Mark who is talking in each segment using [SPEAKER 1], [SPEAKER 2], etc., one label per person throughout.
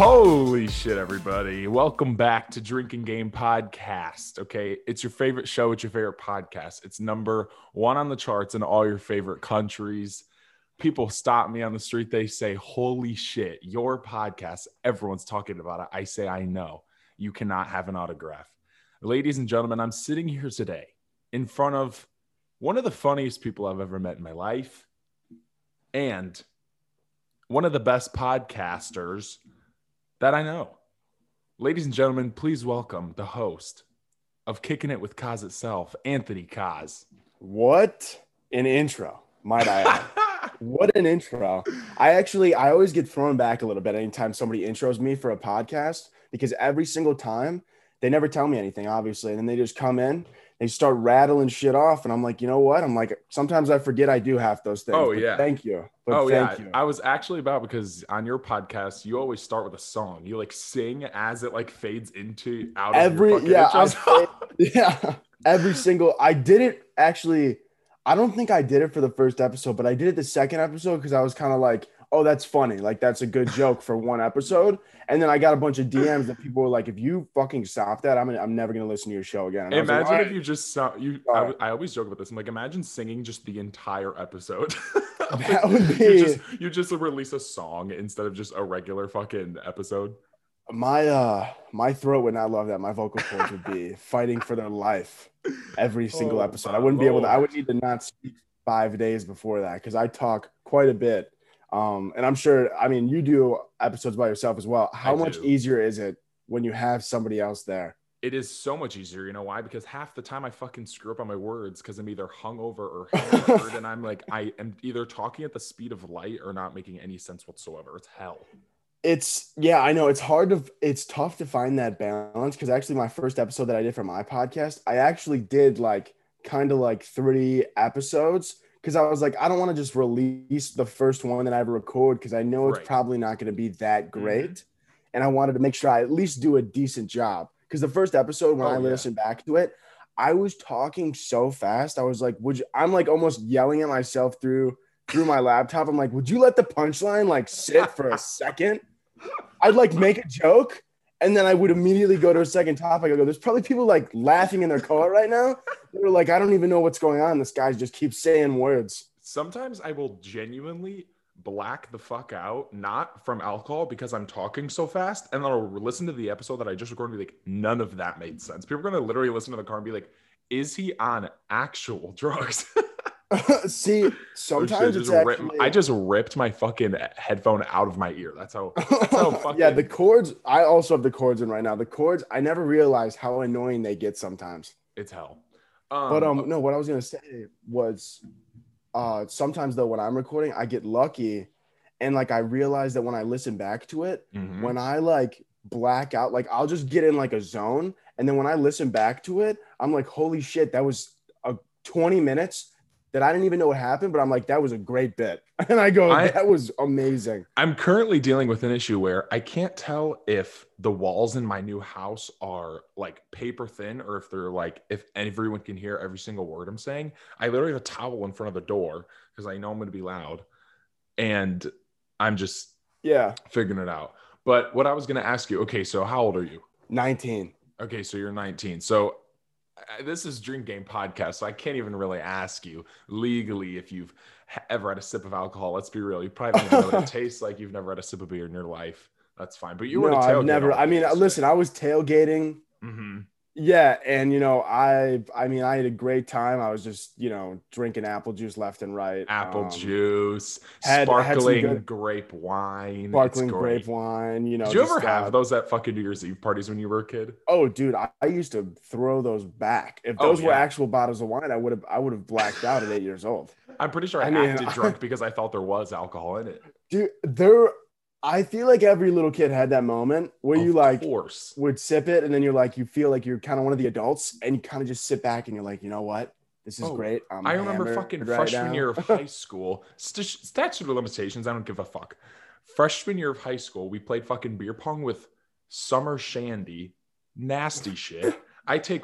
[SPEAKER 1] Holy shit, everybody. Welcome back to Drinking Game Podcast. Okay. It's your favorite show. It's your favorite podcast. It's number one on the charts in all your favorite countries. People stop me on the street. They say, Holy shit, your podcast. Everyone's talking about it. I say, I know. You cannot have an autograph. Ladies and gentlemen, I'm sitting here today in front of one of the funniest people I've ever met in my life and one of the best podcasters that I know. Ladies and gentlemen, please welcome the host of Kicking It with Kaz itself, Anthony Kaz.
[SPEAKER 2] What an intro, might I what an intro. I actually, I always get thrown back a little bit anytime somebody intros me for a podcast because every single time they never tell me anything, obviously. And then they just come in they start rattling shit off, and I'm like, you know what? I'm like, sometimes I forget I do half those things.
[SPEAKER 1] Oh yeah,
[SPEAKER 2] thank you.
[SPEAKER 1] But oh yeah, you. I was actually about because on your podcast you always start with a song. You like sing as it like fades into out of
[SPEAKER 2] every yeah I, yeah every single. I did it actually. I don't think I did it for the first episode, but I did it the second episode because I was kind of like, oh, that's funny. Like that's a good joke for one episode. And then I got a bunch of DMs that people were like, if you fucking stop that, I'm gonna, I'm never gonna listen to your show again.
[SPEAKER 1] And imagine like, if you just saw you. I, I, always joke about this. I'm like, imagine singing just the entire episode. that would be. You just, you just release a song instead of just a regular fucking episode.
[SPEAKER 2] My uh, my throat would not love that. My vocal cords would be fighting for their life every single oh, episode. I wouldn't Lord. be able to. I would need to not speak five days before that because I talk quite a bit um, and I'm sure, I mean, you do episodes by yourself as well. How I much do. easier is it when you have somebody else there?
[SPEAKER 1] It is so much easier. You know why? Because half the time I fucking screw up on my words because I'm either hungover or hammered, and I'm like, I am either talking at the speed of light or not making any sense whatsoever. It's hell.
[SPEAKER 2] It's yeah, I know. It's hard to, it's tough to find that balance because actually, my first episode that I did for my podcast, I actually did like kind of like three episodes because I was like, I don't want to just release the first one that I ever record because I know it's right. probably not going to be that mm-hmm. great. Mm-hmm. And I wanted to make sure I at least do a decent job. Because the first episode, when oh, I listened back to it, I was talking so fast. I was like, would you, I'm like almost yelling at myself through through my laptop. I'm like, would you let the punchline like sit for a second? I'd like make a joke and then I would immediately go to a second topic. I go, there's probably people like laughing in their car right now. They're like, I don't even know what's going on. This guy just keeps saying words.
[SPEAKER 1] Sometimes I will genuinely black the fuck out, not from alcohol because I'm talking so fast, and then I'll listen to the episode that I just recorded and be like, none of that made sense. People are gonna literally listen to the car and be like, is he on actual drugs?
[SPEAKER 2] See, sometimes it's
[SPEAKER 1] actually... I just ripped my fucking headphone out of my ear. That's how. That's how
[SPEAKER 2] fucking... yeah, the cords. I also have the cords in right now. The cords. I never realized how annoying they get sometimes.
[SPEAKER 1] It's hell.
[SPEAKER 2] Um, but um, no. What I was gonna say was, uh, sometimes though when I'm recording, I get lucky, and like I realize that when I listen back to it, mm-hmm. when I like black out, like I'll just get in like a zone, and then when I listen back to it, I'm like, holy shit, that was a 20 minutes that I didn't even know what happened, but I'm like, that was a great bit. And I go, I, that was amazing.
[SPEAKER 1] I'm currently dealing with an issue where I can't tell if the walls in my new house are like paper thin or if they're like, if everyone can hear every single word I'm saying. I literally have a towel in front of the door because I know I'm going to be loud. And I'm just,
[SPEAKER 2] yeah,
[SPEAKER 1] figuring it out. But what I was going to ask you, okay, so how old are you?
[SPEAKER 2] 19.
[SPEAKER 1] Okay, so you're 19. So this is drink game podcast, so I can't even really ask you legally if you've ever had a sip of alcohol. Let's be real. You probably don't know what it tastes like. You've never had a sip of beer in your life. That's fine. But you were no, I've
[SPEAKER 2] never. I mean, listen, I was tailgating. Mm-hmm. Yeah, and you know, I I mean, I had a great time. I was just you know drinking apple juice left and right.
[SPEAKER 1] Apple um, juice, had, sparkling had grape wine,
[SPEAKER 2] sparkling grape wine. You know,
[SPEAKER 1] did you ever have uh, those at fucking New Year's Eve parties when you were a kid?
[SPEAKER 2] Oh, dude, I, I used to throw those back. If oh, those oh, yeah. were actual bottles of wine, I would have I would have blacked out at eight years old.
[SPEAKER 1] I'm pretty sure I, I mean, acted drunk because I thought there was alcohol in it.
[SPEAKER 2] Dude, there I feel like every little kid had that moment where of you like
[SPEAKER 1] course.
[SPEAKER 2] would sip it and then you're like you feel like you're kind of one of the adults and you kind of just sit back and you're like, you know what? This is oh, great.
[SPEAKER 1] I'm i remember fucking right freshman now. year of high school. St- statute of limitations, I don't give a fuck. Freshman year of high school, we played fucking beer pong with Summer Shandy. Nasty shit. I take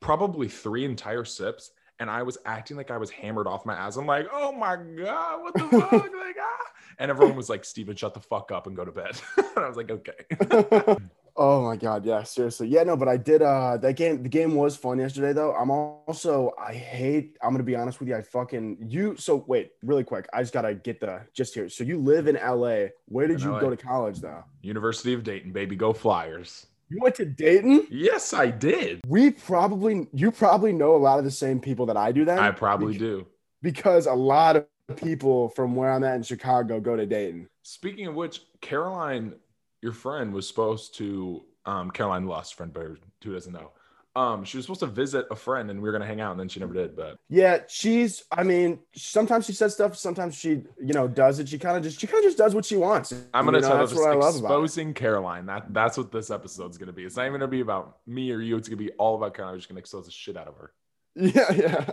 [SPEAKER 1] probably three entire sips and I was acting like I was hammered off my ass. I'm like, oh my god, what the fuck? like, ah. And everyone was like, Steven, shut the fuck up and go to bed. and I was like, okay.
[SPEAKER 2] oh my god, yeah, seriously. Yeah, no, but I did uh that game the game was fun yesterday though. I'm also I hate I'm gonna be honest with you, I fucking you so wait, really quick. I just gotta get the just here. So you live in LA. Where did
[SPEAKER 1] In
[SPEAKER 2] you
[SPEAKER 1] LA.
[SPEAKER 2] go to college though?
[SPEAKER 1] University of Dayton, baby, go Flyers.
[SPEAKER 2] You went to Dayton?
[SPEAKER 1] Yes, I did.
[SPEAKER 2] We probably you probably know a lot of the same people that I do that.
[SPEAKER 1] I probably
[SPEAKER 2] Bec-
[SPEAKER 1] do.
[SPEAKER 2] because a lot of people from where I'm at in Chicago go to Dayton.
[SPEAKER 1] Speaking of which, Caroline, your friend, was supposed to um Caroline Lust, friend Bear, who doesn't know. Um, she was supposed to visit a friend and we were gonna hang out, and then she never did. But
[SPEAKER 2] Yeah, she's. I mean, sometimes she says stuff. Sometimes she, you know, does it. She kind of just. She kind of just does what she wants.
[SPEAKER 1] I'm gonna
[SPEAKER 2] You know,
[SPEAKER 1] tell
[SPEAKER 2] that's what I love about.
[SPEAKER 1] exposing Caroline. That that's what this episode's gonna be. It's not even gonna be about me or you. It's gonna be all about Caroline. We're just gonna expose the shit out of her.
[SPEAKER 2] Yeah, yeah,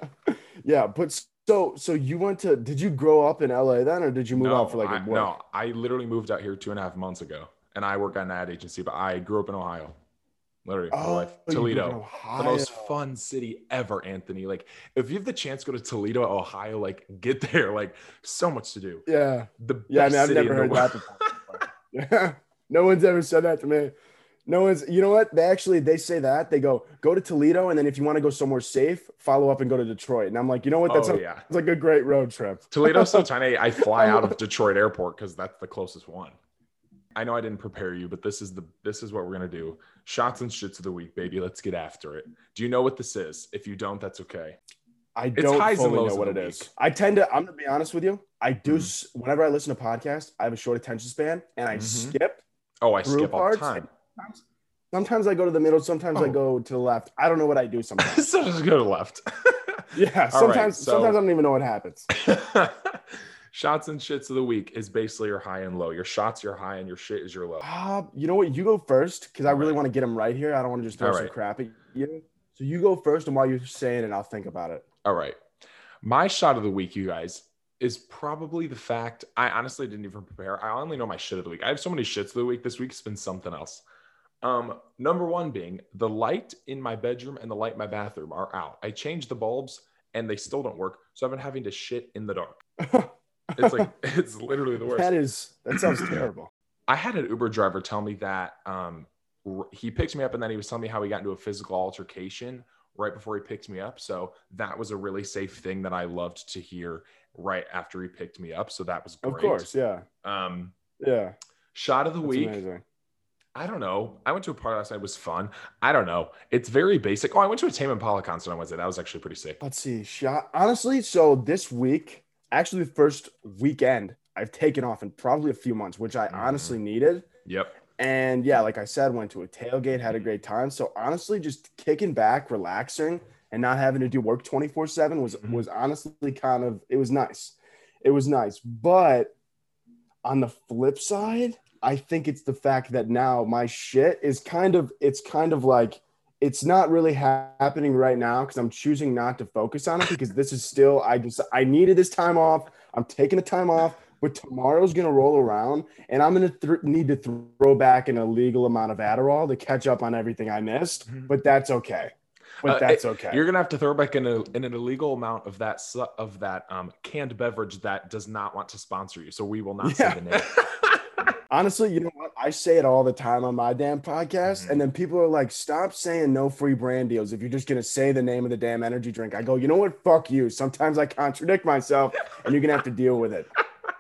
[SPEAKER 2] yeah. But so, so you went to? Did you grow up in LA then, or did you move out for like
[SPEAKER 1] I,
[SPEAKER 2] a work?
[SPEAKER 1] no, I literally moved out here two and a half months ago, and I work at an ad agency. But I grew up in Ohio, literally. my
[SPEAKER 2] Oh,
[SPEAKER 1] life. Toledo, the most fun city ever, Anthony. Like, if you have the chance to go to Toledo, Ohio, like get there. Like, so much to do.
[SPEAKER 2] Yeah,
[SPEAKER 1] The
[SPEAKER 2] yeah. I mean, I've never heard that before. yeah, no one's ever said that to me. No one's. You know what? They actually they say that they go go to Toledo, and then if you want to go somewhere safe, follow up and go to Detroit. And I'm like, you know what? That's
[SPEAKER 1] oh
[SPEAKER 2] a,
[SPEAKER 1] yeah.
[SPEAKER 2] it's like a great road trip.
[SPEAKER 1] Toledo's so tiny. I fly out of Detroit Airport because that's the closest one. I know I didn't prepare you, but this is the this is what we're gonna do. Shots and shits of the week, baby. Let's get after it. Do you know what this is? If you don't, that's okay.
[SPEAKER 2] I don't
[SPEAKER 1] highs
[SPEAKER 2] fully know what it is. I tend to. I'm gonna be honest with you. I do.
[SPEAKER 1] Mhm.
[SPEAKER 2] Whenever I listen to podcasts, I have a short attention span, and I
[SPEAKER 1] Mhm.
[SPEAKER 2] skip.
[SPEAKER 1] Oh, I skip all the time.
[SPEAKER 2] Sometimes, sometimes I go to the middle. Sometimes I
[SPEAKER 1] Oh.
[SPEAKER 2] go to the left. I don't know what I do sometimes.
[SPEAKER 1] so just go to left.
[SPEAKER 2] yeah.
[SPEAKER 1] All right,
[SPEAKER 2] Sometimes.
[SPEAKER 1] so-
[SPEAKER 2] sometimes I don't even know what happens.
[SPEAKER 1] shots and shits of the week is basically your high and low. Your shots your high and your shit is your low.
[SPEAKER 2] Uh, you know what? You go first because I really
[SPEAKER 1] Alright.
[SPEAKER 2] want to get them right here. I don't want to just throw some
[SPEAKER 1] Alright.
[SPEAKER 2] crap at you. So you go first, and while you're saying it, I'll think about it.
[SPEAKER 1] All right. My shot of the week, you guys, is probably the fact I honestly didn't even prepare. I only know my shit of the week. I have so many shits of the week. This week's been something else. Um, number one being the light in my bedroom and the light in my bathroom are out. I changed the bulbs and they still don't work. So I've been having to shit in the dark. It's like it's literally the worst.
[SPEAKER 2] that is. That sounds terrible.
[SPEAKER 1] I had an Uber driver tell me that um, r- he picked me up and then he was telling me how he got into a physical altercation right before he picked me up. So that was a really safe thing that I loved to hear right after he picked me up. So that was great.
[SPEAKER 2] Of course. Yeah.
[SPEAKER 1] Um,
[SPEAKER 2] Yeah.
[SPEAKER 1] shot of the
[SPEAKER 2] That's
[SPEAKER 1] week.
[SPEAKER 2] amazing.
[SPEAKER 1] I don't know. I went to a party last night. It was fun. I don't know. It's very basic. Oh, I went to a Tame Impala concert on Wednesday. That was actually pretty sick.
[SPEAKER 2] Let's see. Shot honestly. So this week, actually, the first weekend I've taken off in probably a few months, which I
[SPEAKER 1] Mhm.
[SPEAKER 2] honestly needed.
[SPEAKER 1] Yep.
[SPEAKER 2] And yeah, like I said, went to a tailgate, had a great time. So honestly, just kicking back, relaxing, and not having to do work 24-7 was
[SPEAKER 1] Mhm.
[SPEAKER 2] was honestly kind of it was nice. It was nice. But on the flip side, I think it's the fact that now my shit is kind of it's kind of like it's not really ha- happening right now because I'm choosing not to focus on it because this is still I just I needed this time off. I'm taking the time off, but tomorrow's gonna roll around and I'm gonna th- need to throw back an illegal amount of Adderall to catch up on everything I missed.
[SPEAKER 1] Mhm.
[SPEAKER 2] But that's okay. But
[SPEAKER 1] Uh,
[SPEAKER 2] that's okay.
[SPEAKER 1] You're gonna have to throw back in, a, in an illegal amount of that su- of that um, canned beverage that does not want to sponsor you. So we will not
[SPEAKER 2] Yeah.
[SPEAKER 1] say the name.
[SPEAKER 2] Honestly, you know what? I say it all the time on my damn podcast,
[SPEAKER 1] Mhm.
[SPEAKER 2] and then people are like, "Stop saying no free brand deals if you're just gonna say the name of the damn energy drink." I go, "You know what? Fuck you." Sometimes I contradict myself, and you're gonna have to deal with it.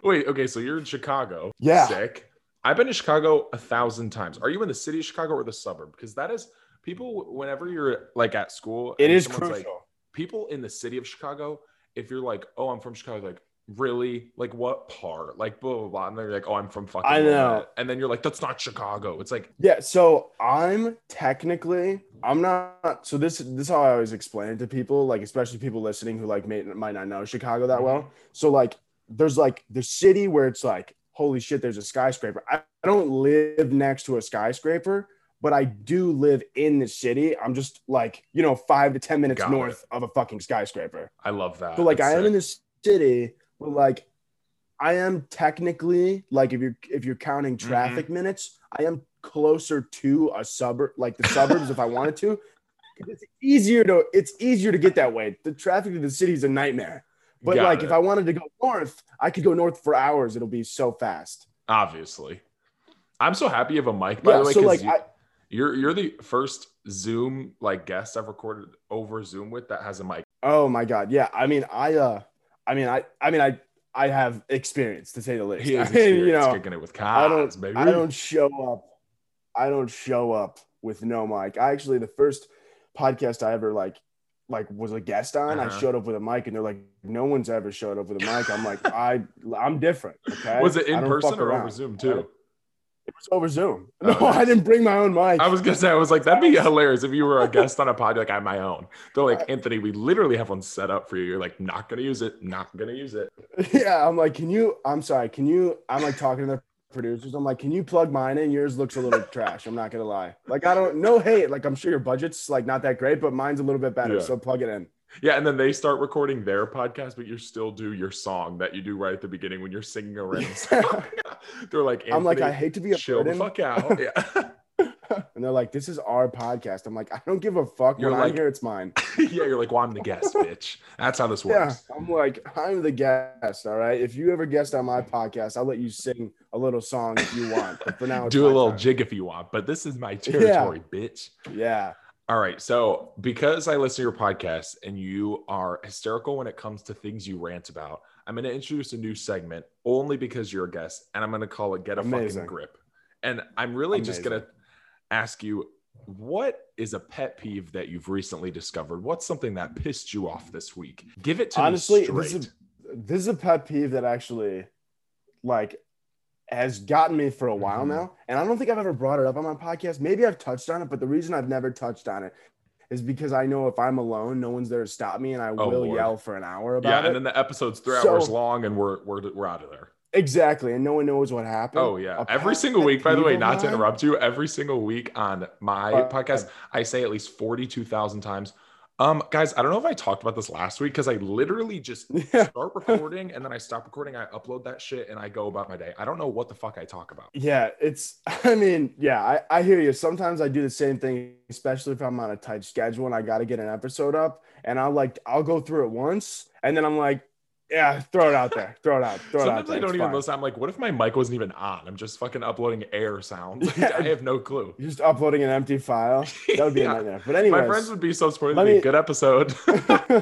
[SPEAKER 1] Wait, okay, so you're in Chicago.
[SPEAKER 2] Yeah.
[SPEAKER 1] Sick. I've been to Chicago a thousand times. Are you in the city of Chicago or the suburb? Because that is people whenever you're like at school.
[SPEAKER 2] It is crucial.
[SPEAKER 1] Like, people in the city of Chicago, if you're like, oh, I'm from Chicago, like, really? Like what part? Like blah blah blah. And they're like, oh, I'm from fucking
[SPEAKER 2] I know.
[SPEAKER 1] And then you're like, that's not Chicago. It's like,
[SPEAKER 2] Yeah, so I'm technically I'm not so this this is how I always explain it to people, like especially people listening who like may, might not know Chicago that mm-hmm. well. So like there's like the city where it's like, holy shit, there's a skyscraper. I, I don't live next to a skyscraper, but I do live in the city. I'm just like, you know, five to ten minutes
[SPEAKER 1] Got
[SPEAKER 2] north of a fucking skyscraper.
[SPEAKER 1] I love that.
[SPEAKER 2] So like
[SPEAKER 1] That's
[SPEAKER 2] I am in
[SPEAKER 1] sick.
[SPEAKER 2] the city, but like I am technically like if you're if you're counting traffic
[SPEAKER 1] Mm-hmm.
[SPEAKER 2] minutes, I am closer to a suburb, like the suburbs if I wanted to. It's easier to it's easier to get that way. The traffic to the city is a nightmare. But
[SPEAKER 1] Got
[SPEAKER 2] like
[SPEAKER 1] it.
[SPEAKER 2] if I wanted to go north, I could go north for hours. It'll be so fast.
[SPEAKER 1] Obviously. I'm so happy you have a mic, by
[SPEAKER 2] Yeah.
[SPEAKER 1] the way.
[SPEAKER 2] So like
[SPEAKER 1] you, you're you're the first Zoom like guest I've recorded over Zoom with that has a mic.
[SPEAKER 2] oh my god, yeah. I mean, I uh, I mean, I, I mean, I, I have experience to say the least.
[SPEAKER 1] He has
[SPEAKER 2] I mean,
[SPEAKER 1] experience
[SPEAKER 2] you know,
[SPEAKER 1] kicking it with
[SPEAKER 2] I don't,
[SPEAKER 1] baby.
[SPEAKER 2] I don't show up. I don't show up with no mic. I actually the first podcast I ever like like was a guest on.
[SPEAKER 1] Uh-huh.
[SPEAKER 2] I showed up with a mic, and they're like, "No one's ever showed up with a mic." I'm like, I I'm different. Okay.
[SPEAKER 1] Was it in person or over. Zoom too?
[SPEAKER 2] It was over Zoom.
[SPEAKER 1] Oh,
[SPEAKER 2] No, I didn't bring my own mic.
[SPEAKER 1] I was gonna say, I was like, that'd be hilarious if you were a guest on a pod, like I'm my own. They're like, Anthony, we literally have one set up for you. You're like, not gonna use it, not gonna use it.
[SPEAKER 2] yeah, I'm like, can you? I'm sorry. Can you? I'm like talking to the producers. I'm like, can you plug mine in? Yours looks a little trash. I'm not gonna lie. Like, I don't no hate. Like, I'm sure your budget's like not that great, but mine's a little bit better.
[SPEAKER 1] Yeah.
[SPEAKER 2] So plug it in.
[SPEAKER 1] Yeah, and then they start recording their podcast, but you still do your song that you do right at the beginning when you're singing a random song. They're like,
[SPEAKER 2] I'm like, I hate to be a
[SPEAKER 1] chill the
[SPEAKER 2] burden.
[SPEAKER 1] fuck out. Yeah.
[SPEAKER 2] And they're like, this is our podcast. I'm like, I don't give a fuck.
[SPEAKER 1] You're
[SPEAKER 2] when
[SPEAKER 1] like-
[SPEAKER 2] here, it's mine.
[SPEAKER 1] yeah, you're like, well, I'm the guest, bitch. That's how this works. Yeah.
[SPEAKER 2] I'm like, I'm the guest. All right. If you ever guest on my podcast, I'll let you sing a little song if you want. But for now, it's
[SPEAKER 1] Do a little
[SPEAKER 2] time.
[SPEAKER 1] jig if you want, but this is my territory, bitch.
[SPEAKER 2] Yeah.
[SPEAKER 1] All right. So, because I listen to your podcast and you are hysterical when it comes to things you rant about, I'm going to introduce a new segment only because you're a guest, and I'm going to call it Get a
[SPEAKER 2] Amazing.
[SPEAKER 1] Fucking Grip. And I'm really just going to ask you what is a pet peeve that you've recently discovered? What's something that pissed you off this week? Give it to
[SPEAKER 2] Honestly,
[SPEAKER 1] me
[SPEAKER 2] this this is a pet peeve that actually like has gotten me for a while
[SPEAKER 1] Mhm.
[SPEAKER 2] now. And I don't think I've ever brought it up on my podcast. Maybe I've touched on it, but the reason I've never touched on it is because I know if I'm alone, no one's there to stop me and I
[SPEAKER 1] Oh,
[SPEAKER 2] will
[SPEAKER 1] Lord.
[SPEAKER 2] yell for an hour about
[SPEAKER 1] yeah,
[SPEAKER 2] it.
[SPEAKER 1] and then the episode's three
[SPEAKER 2] So-
[SPEAKER 1] hours long, and we're we're we're out of there.
[SPEAKER 2] exactly. And no one knows what happened.
[SPEAKER 1] Oh yeah,
[SPEAKER 2] A
[SPEAKER 1] every single week. By the way, not to interrupt you, every single week on my
[SPEAKER 2] Uh,
[SPEAKER 1] podcast, I say at least forty-two thousand times. Um, guys, I don't know if I talked about this last week because I literally just
[SPEAKER 2] Yeah.
[SPEAKER 1] start recording and then I stop recording. I upload that shit and I go about my day. I don't know what the fuck I talk about.
[SPEAKER 2] Yeah, it's. I mean, yeah, I, I hear you. Sometimes I do the same thing, especially if I'm on a tight schedule and I got to get an episode up. And I'll like, I'll go through it once, and then I'm like, yeah, throw it out there, throw it out, throw it out
[SPEAKER 1] Sometimes
[SPEAKER 2] there.
[SPEAKER 1] I don't
[SPEAKER 2] it's
[SPEAKER 1] even
[SPEAKER 2] fine.
[SPEAKER 1] listen. I'm like, what if my mic wasn't even on? I'm just fucking uploading air sounds.
[SPEAKER 2] Yeah.
[SPEAKER 1] I have no clue.
[SPEAKER 2] You're just uploading an empty file. That would be
[SPEAKER 1] Yeah.
[SPEAKER 2] a nightmare. But anyway,
[SPEAKER 1] My friends would be so supportive.
[SPEAKER 2] let
[SPEAKER 1] They'd be,
[SPEAKER 2] me-
[SPEAKER 1] Good episode.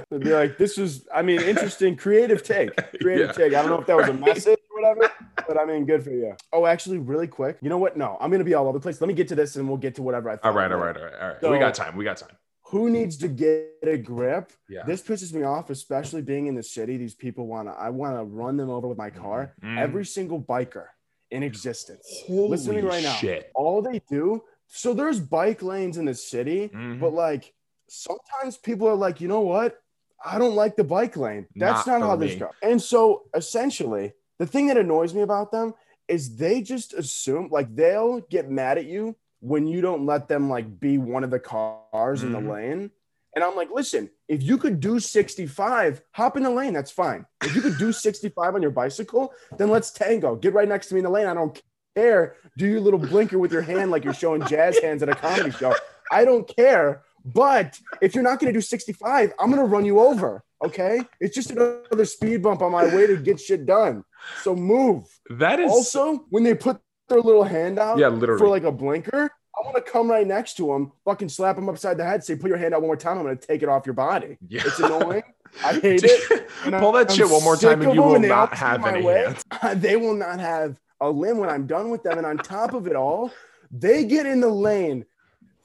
[SPEAKER 2] they'd be like, this is. I mean, interesting, creative take, creative
[SPEAKER 1] Yeah.
[SPEAKER 2] take. I don't know if that was a message or whatever, but I mean, good for you. Oh, actually, really quick. You know what? No, I'm gonna be all over the place. Let me get to this, and we'll get to whatever I.
[SPEAKER 1] all
[SPEAKER 2] thought
[SPEAKER 1] right, all right, all right, all right.
[SPEAKER 2] So-
[SPEAKER 1] we got time. We got time.
[SPEAKER 2] Who needs to get a grip?
[SPEAKER 1] Yeah.
[SPEAKER 2] This pisses me off, especially being in the city. These people want to, I want to run them over with my car.
[SPEAKER 1] Mhm.
[SPEAKER 2] Every single biker in existence.
[SPEAKER 1] Holy
[SPEAKER 2] Listen to me right now. All they do, so there's bike lanes in the city,
[SPEAKER 1] Mhm.
[SPEAKER 2] but like sometimes people are like, you know what? I don't like the bike lane. That's
[SPEAKER 1] Not
[SPEAKER 2] not, how this
[SPEAKER 1] me.
[SPEAKER 2] goes. And so essentially, the thing that annoys me about them is they just assume like they'll get mad at you when you don't let them like be one of the cars in
[SPEAKER 1] Mhm.
[SPEAKER 2] the lane. And I'm like, listen, if you could do 65, hop in the lane. That's fine. If you could do 65 on your bicycle, then let's tango. Get right next to me in the lane. I don't care. Do your little blinker with your hand like you're showing jazz hands at a comedy show. I don't care. But if you're not going to do 65, I'm going to run you over. Okay. It's just another speed bump on my way to get shit done. So move.
[SPEAKER 1] That is
[SPEAKER 2] Also, when they put their little hand out
[SPEAKER 1] yeah, literally.
[SPEAKER 2] for like a blinker, I want to come right next to them, fucking slap them upside the head, say, put your hand out one more time. I'm going to take it off your body.
[SPEAKER 1] yeah.
[SPEAKER 2] It's annoying. I hate it.
[SPEAKER 1] Pull that
[SPEAKER 2] I'm
[SPEAKER 1] shit one more time and you will not have any hands.
[SPEAKER 2] they will not have a limb when I'm done with them. And on top of it all, they get in the lane,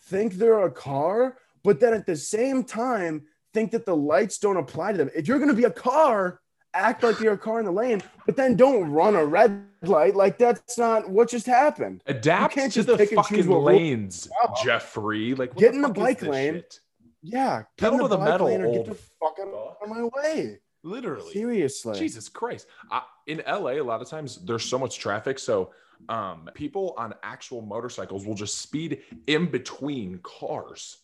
[SPEAKER 2] think they're a car, but then at the same time, think that the lights don't apply to them. If you're going to be a car, act like you're a car in the lane, but then don't run a red light. Like that's not what just happened.
[SPEAKER 1] Adapt
[SPEAKER 2] can't
[SPEAKER 1] to
[SPEAKER 2] just
[SPEAKER 1] the
[SPEAKER 2] pick and choose
[SPEAKER 1] fucking lanes, Jeffrey. Like,
[SPEAKER 2] Get in the bike lane.
[SPEAKER 1] shit?
[SPEAKER 2] Yeah. get
[SPEAKER 1] Pedal to the
[SPEAKER 2] bike
[SPEAKER 1] metal,
[SPEAKER 2] lane or Get the fuck out of my way.
[SPEAKER 1] Literally.
[SPEAKER 2] Seriously.
[SPEAKER 1] Jesus Christ. I, in LA, a lot of times there's so much traffic. So um, people on actual motorcycles will just speed in between cars.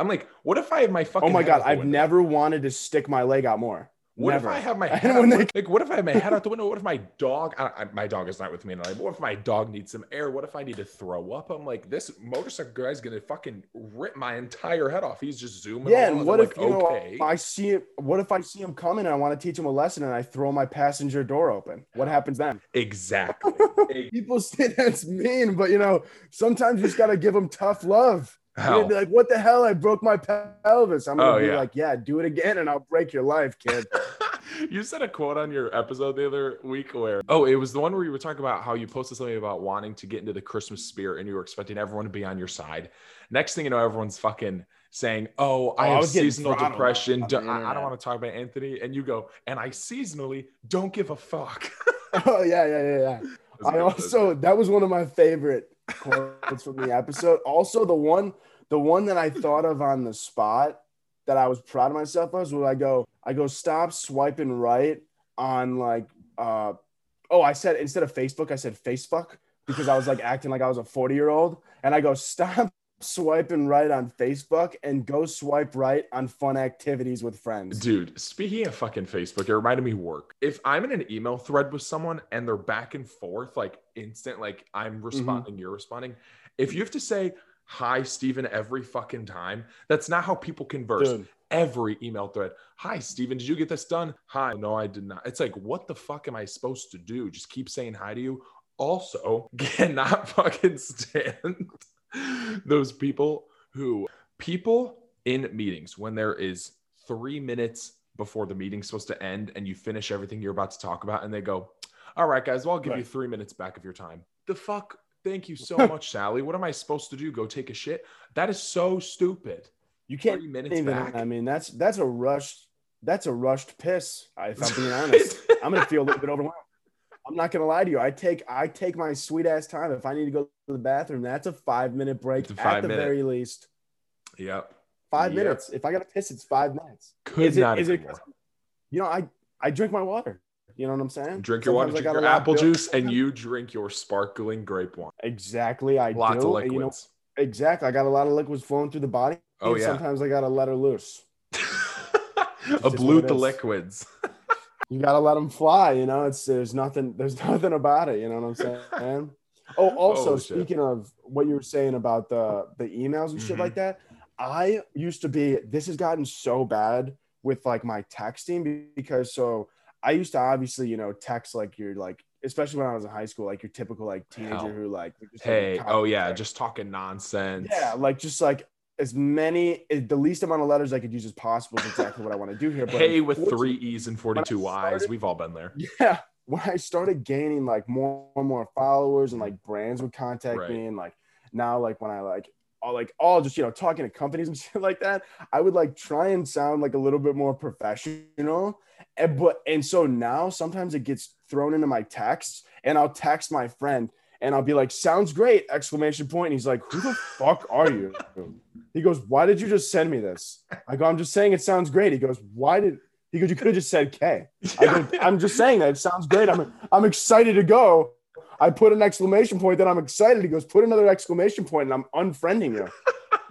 [SPEAKER 1] I'm like, what if I have my fucking
[SPEAKER 2] Oh my god, I've
[SPEAKER 1] window?
[SPEAKER 2] never wanted to stick my leg out more.
[SPEAKER 1] What
[SPEAKER 2] Never.
[SPEAKER 1] if I have my head out,
[SPEAKER 2] they-
[SPEAKER 1] like? What if I have my head out the window? What if my dog? I, I, my dog is not with me tonight. What if my dog needs some air? What if I need to throw up? I'm like, this motorcycle guy's gonna fucking rip my entire head off. He's just zooming.
[SPEAKER 2] Yeah, and what if
[SPEAKER 1] like,
[SPEAKER 2] you
[SPEAKER 1] okay.
[SPEAKER 2] know I see it? What if I see him coming and I want to teach him a lesson and I throw my passenger door open? What happens then?
[SPEAKER 1] exactly.
[SPEAKER 2] People say that's mean, but you know sometimes you just gotta give them tough love. You're be like, "What the hell? I broke my pelvis." I'm gonna
[SPEAKER 1] Oh,
[SPEAKER 2] be
[SPEAKER 1] yeah.
[SPEAKER 2] like, "Yeah, do it again, and I'll break your life, kid."
[SPEAKER 1] you said a quote on your episode the other week where oh it was the one where you were talking about how you posted something about wanting to get into the christmas spirit and you were expecting everyone to be on your side next thing you know everyone's fucking saying oh i
[SPEAKER 2] Oh,
[SPEAKER 1] have
[SPEAKER 2] getting
[SPEAKER 1] seasonal depression Do- I, I don't want to talk about anthony and you go and i seasonally don't give a fuck
[SPEAKER 2] oh yeah, yeah, yeah, yeah. I also that was one of my favorite quotes from the episode. Also, the one the one that I thought of on the spot that I was proud of myself was when I go I go stop swiping right on like uh oh I said instead of Facebook I said Facebook because I was like acting like I was a 40 year old and I go stop swiping right on Facebook and go swipe right on fun activities with friends.
[SPEAKER 1] Dude, speaking of fucking Facebook, it reminded me of work. If I'm in an email thread with someone and they're back and forth, like instant, like
[SPEAKER 2] Mm-hmm.
[SPEAKER 1] I'm responding, you're responding. If you have to say hi, Steven, every fucking time, that's not how people converse.
[SPEAKER 2] Dude,
[SPEAKER 1] Every email thread. Hi, Steven, did you get this done? Hi. No, I did not. It's like, what the fuck am I supposed to do? Just keep saying hi to you. Also, cannot fucking stand those people who people in meetings when there is three minutes before the meeting's supposed to end and you finish everything you're about to talk about and they go, All right, guys, well, I'll give you three minutes back of your time. The fuck? Thank you so much, Sally. What am I supposed to do? Go take a shit? That is so stupid.
[SPEAKER 2] you can't
[SPEAKER 1] Three minutes
[SPEAKER 2] even
[SPEAKER 1] back.
[SPEAKER 2] I mean that's that's a rushed that's a rushed piss. If I'm being honest, I'm gonna feel a little bit overwhelmed. I'm not gonna lie to you. I take I take my sweet ass time. If I need to go to the bathroom, that's a five minute break
[SPEAKER 1] a
[SPEAKER 2] at
[SPEAKER 1] five
[SPEAKER 2] the
[SPEAKER 1] minute.
[SPEAKER 2] very least.
[SPEAKER 1] Yep.
[SPEAKER 2] Five
[SPEAKER 1] Yep.
[SPEAKER 2] minutes. If I gotta piss, it's five minutes.
[SPEAKER 1] Could
[SPEAKER 2] Is
[SPEAKER 1] not
[SPEAKER 2] is
[SPEAKER 1] agree
[SPEAKER 2] it- You know, I I drink my water. You know what I'm saying?
[SPEAKER 1] Drink your water,
[SPEAKER 2] Sometimes I
[SPEAKER 1] drink your apple juice, and you drink your sparkling grape wine.
[SPEAKER 2] Exactly. I
[SPEAKER 1] Lots
[SPEAKER 2] do.
[SPEAKER 1] of
[SPEAKER 2] and You know,
[SPEAKER 1] liquids.
[SPEAKER 2] exactly. I got a lot of liquids flowing through the body.
[SPEAKER 1] Oh, yeah.
[SPEAKER 2] Sometimes I gotta let her loose.
[SPEAKER 1] a
[SPEAKER 2] what
[SPEAKER 1] blue
[SPEAKER 2] it
[SPEAKER 1] the liquids.
[SPEAKER 2] You gotta let them fly. You know, it's there's nothing there's nothing about it. You know what I'm saying? Oh, also
[SPEAKER 1] Oh,
[SPEAKER 2] speaking of what you were saying about the the emails and shit
[SPEAKER 1] Mhm.
[SPEAKER 2] like that, I used to be. This has gotten so bad with like my texting because so I used to obviously you know text like you're like especially when I was in high school like your typical like teenager
[SPEAKER 1] Hell.
[SPEAKER 2] who like just, like,
[SPEAKER 1] Hey, oh yeah,
[SPEAKER 2] text.
[SPEAKER 1] just talking nonsense.
[SPEAKER 2] yeah like just like as many eh, the least amount of letters I could use as possible is exactly what I want to do here. But
[SPEAKER 1] Hey, with three E's and 42 Y's. We've all been there.
[SPEAKER 2] yeah when i started gaining like more and more followers and like brands would contact
[SPEAKER 1] Right.
[SPEAKER 2] me and like now like when i like all like all just you know talking to companies and shit like that i would like try and sound like a little bit more professional. And but and so now sometimes it gets thrown into my texts and i'll text my friend and i'll be like sounds great! exclamation point and he's like who the fuck are you? He goes why did you just send me this? I go i'm just saying it sounds great. He goes why did he goes you could have just said k. I go, I'm just saying that it sounds great. I'm I'm excited to go. I put an exclamation point, then I'm excited. He goes, put another exclamation point, and I'm unfriending you.